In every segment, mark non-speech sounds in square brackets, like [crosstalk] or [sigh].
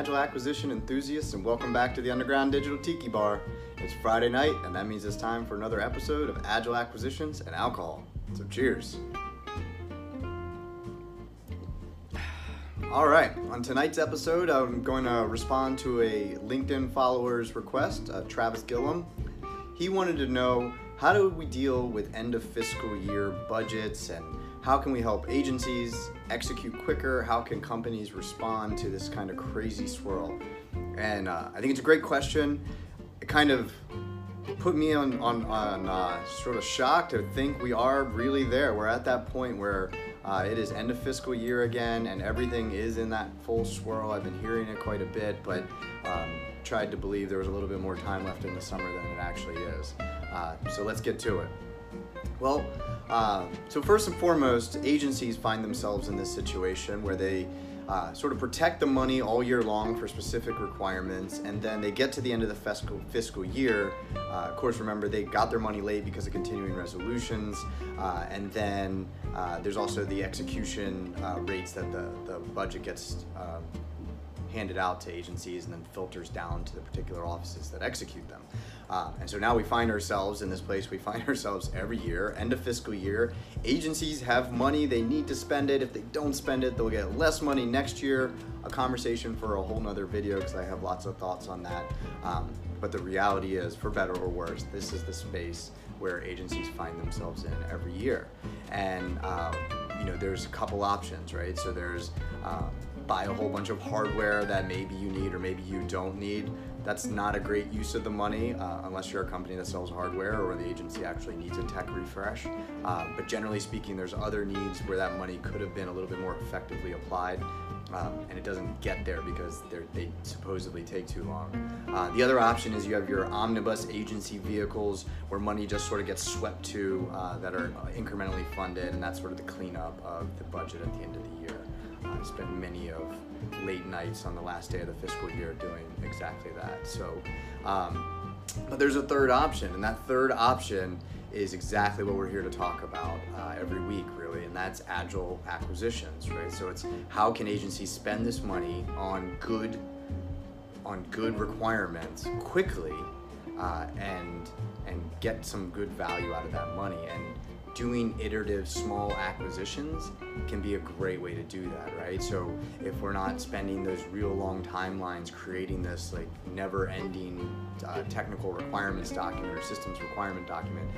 Agile acquisition enthusiasts, and welcome back to the Underground Digital Tiki Bar. It's Friday night, and that means it's time for another episode of Agile Acquisitions and Alcohol. So, cheers. [sighs] All right, on tonight's episode, I'm going to respond to a LinkedIn follower's request, uh, Travis Gillum. He wanted to know how do we deal with end of fiscal year budgets and how can we help agencies execute quicker? How can companies respond to this kind of crazy swirl? And uh, I think it's a great question. It kind of put me on, on, on uh, sort of shock to think we are really there. We're at that point where uh, it is end of fiscal year again and everything is in that full swirl. I've been hearing it quite a bit, but um, tried to believe there was a little bit more time left in the summer than it actually is. Uh, so let's get to it. Well, uh, so first and foremost, agencies find themselves in this situation where they uh, sort of protect the money all year long for specific requirements, and then they get to the end of the fiscal fiscal year. Uh, of course, remember they got their money late because of continuing resolutions, uh, and then uh, there's also the execution uh, rates that the the budget gets. Um, handed out to agencies and then filters down to the particular offices that execute them. Uh, and so now we find ourselves in this place we find [laughs] ourselves every year, end of fiscal year. Agencies have money, they need to spend it. If they don't spend it, they'll get less money next year. A conversation for a whole nother video because I have lots of thoughts on that. Um, but the reality is, for better or worse, this is the space where agencies find themselves in every year. And uh, you know, there's a couple options, right? So there's uh, buy a whole bunch of hardware that maybe you need or maybe you don't need. That's not a great use of the money uh, unless you're a company that sells hardware or the agency actually needs a tech refresh. Uh, but generally speaking, there's other needs where that money could have been a little bit more effectively applied. Um, and it doesn't get there because they supposedly take too long. Uh, the other option is you have your omnibus agency vehicles where money just sort of gets swept to uh, that are incrementally funded, and that's sort of the cleanup of the budget at the end of the year. I spent many of late nights on the last day of the fiscal year doing exactly that. So, um, but there's a third option, and that third option is exactly what we're here to talk about uh, every week, really, and that's agile acquisitions, right? So it's how can agencies spend this money on good, on good requirements quickly, uh, and and get some good value out of that money and doing iterative small acquisitions can be a great way to do that, right? So if we're not spending those real long timelines creating this like never ending uh, technical requirements document or systems requirement document,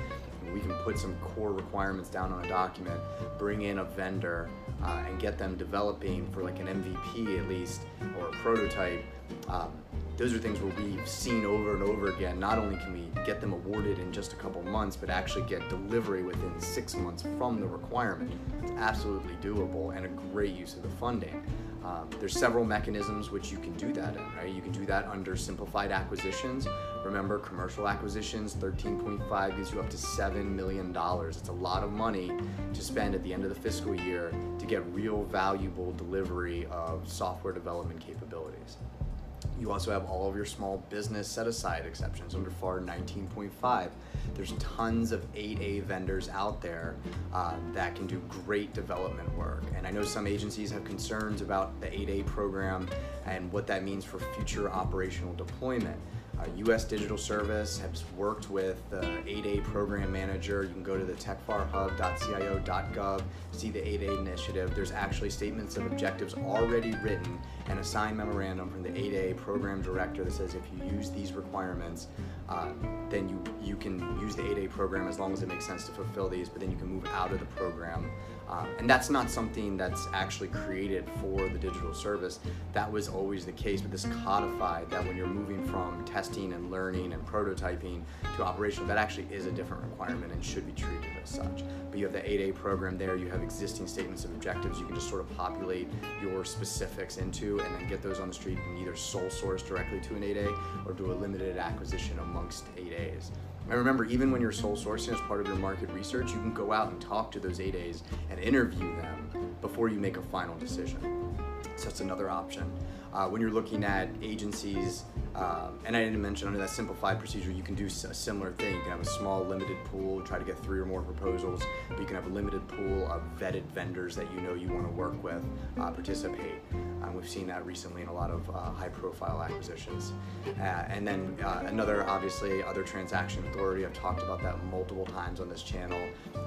we can put some core requirements down on a document, bring in a vendor, uh, and get them developing for like an MVP at least or a prototype. Um, those are things where we've seen over and over again. Not only can we get them awarded in just a couple months, but actually get delivery within six months from the requirement. It's absolutely doable and a great use of the funding. Um, there's several mechanisms which you can do that in, right? You can do that under simplified acquisitions. Remember, commercial acquisitions, 13.5 gives you up to $7 million. It's a lot of money to spend at the end of the fiscal year to get real valuable delivery of software development capabilities. You also have all of your small business set aside exceptions under FAR 19.5. There's tons of 8A vendors out there uh, that can do great development work. And I know some agencies have concerns about the 8A program and what that means for future operational deployment. Uh, US Digital Service has worked with the 8A program manager. You can go to the techfarhub.cio.gov, see the 8A initiative. There's actually statements of objectives already written and a signed memorandum from the 8A program director that says if you use these requirements, uh, then you, you can use the 8A program as long as it makes sense to fulfill these, but then you can move out of the program um, and that's not something that's actually created for the digital service. That was always the case, but this codified that when you're moving from testing and learning and prototyping to operational, that actually is a different requirement and should be treated as such. But you have the 8A program there, you have existing statements of objectives, you can just sort of populate your specifics into and then get those on the street and either sole source directly to an 8A or do a limited acquisition amongst 8As. And remember, even when you're sole sourcing as part of your market research, you can go out and talk to those 8As and interview them before you make a final decision. So that's another option. uh, when you're looking at agencies, uh, and I didn't mention under that simplified procedure, you can do a similar thing. You can have a small limited pool, try to get three or more proposals, but you can have a limited pool of vetted vendors that you know you want to work with, uh, participate. Um, we've seen that recently in a lot of uh, high profile acquisitions. Uh, and then another, obviously, other transaction authority. I've talked about that multiple times on this channel.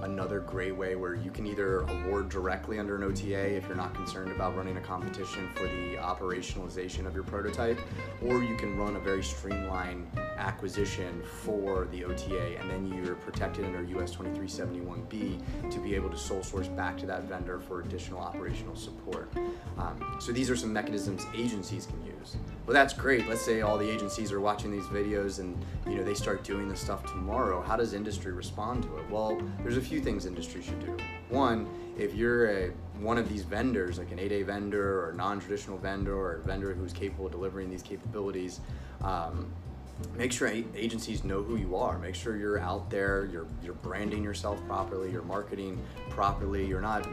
Another great way where you can either award directly under an OTA if you're not concerned about running a competition for the operationalization of your prototype, or you can run a very streamlined acquisition for the OTA, and then you're protected under US 2371B to be able to sole source back to that vendor for additional operational support. Um, so these are some mechanisms agencies can use. Well, that's great. Let's say all the agencies are watching these videos and you know they start doing this stuff tomorrow. How does industry respond to it? Well, there's a few things industry should do. One, if you're a, one of these vendors, like an 8A vendor or non-traditional vendor or a vendor who's capable of delivering these capabilities, um, make sure agencies know who you are. Make sure you're out there, you're, you're branding yourself properly, you're marketing properly, you're not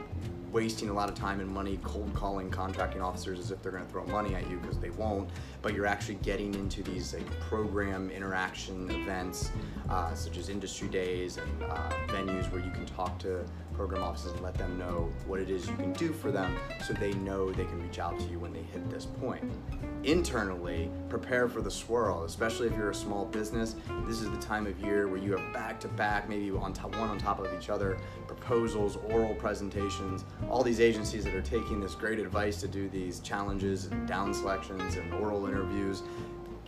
wasting a lot of time and money cold calling contracting officers as if they're going to throw money at you because they won't but you're actually getting into these like program interaction events uh, such as industry days and uh, venues where you can talk to program offices and let them know what it is you can do for them so they know they can reach out to you when they hit this point. Internally, prepare for the swirl, especially if you're a small business. This is the time of year where you have back to back, maybe on top, one on top of each other, proposals, oral presentations, all these agencies that are taking this great advice to do these challenges and down selections and oral interviews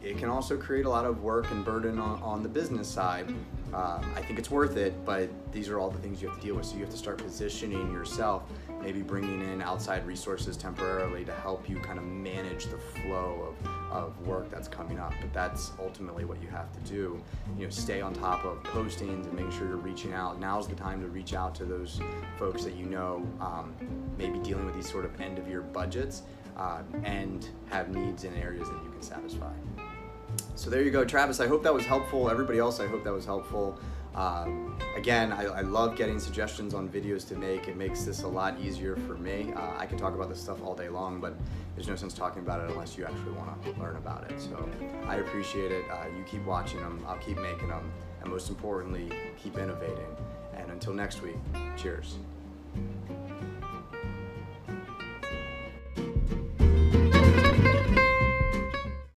it can also create a lot of work and burden on, on the business side. Uh, I think it's worth it, but these are all the things you have to deal with. So you have to start positioning yourself, maybe bringing in outside resources temporarily to help you kind of manage the flow of, of work that's coming up. But that's ultimately what you have to do. You know, stay on top of postings and make sure you're reaching out. Now's the time to reach out to those folks that you know um, maybe dealing with these sort of end of year budgets uh, and have needs in areas that you can satisfy. So there you go, Travis. I hope that was helpful. Everybody else, I hope that was helpful. Um, again, I, I, love getting suggestions on videos to make. It makes this a lot easier for me. Uh, I can talk about this stuff all day long, but there's no sense talking about it unless you actually want to learn about it. So I appreciate it. Uh, you keep watching them. I'll keep making them. And most importantly, keep innovating. And until next week, cheers.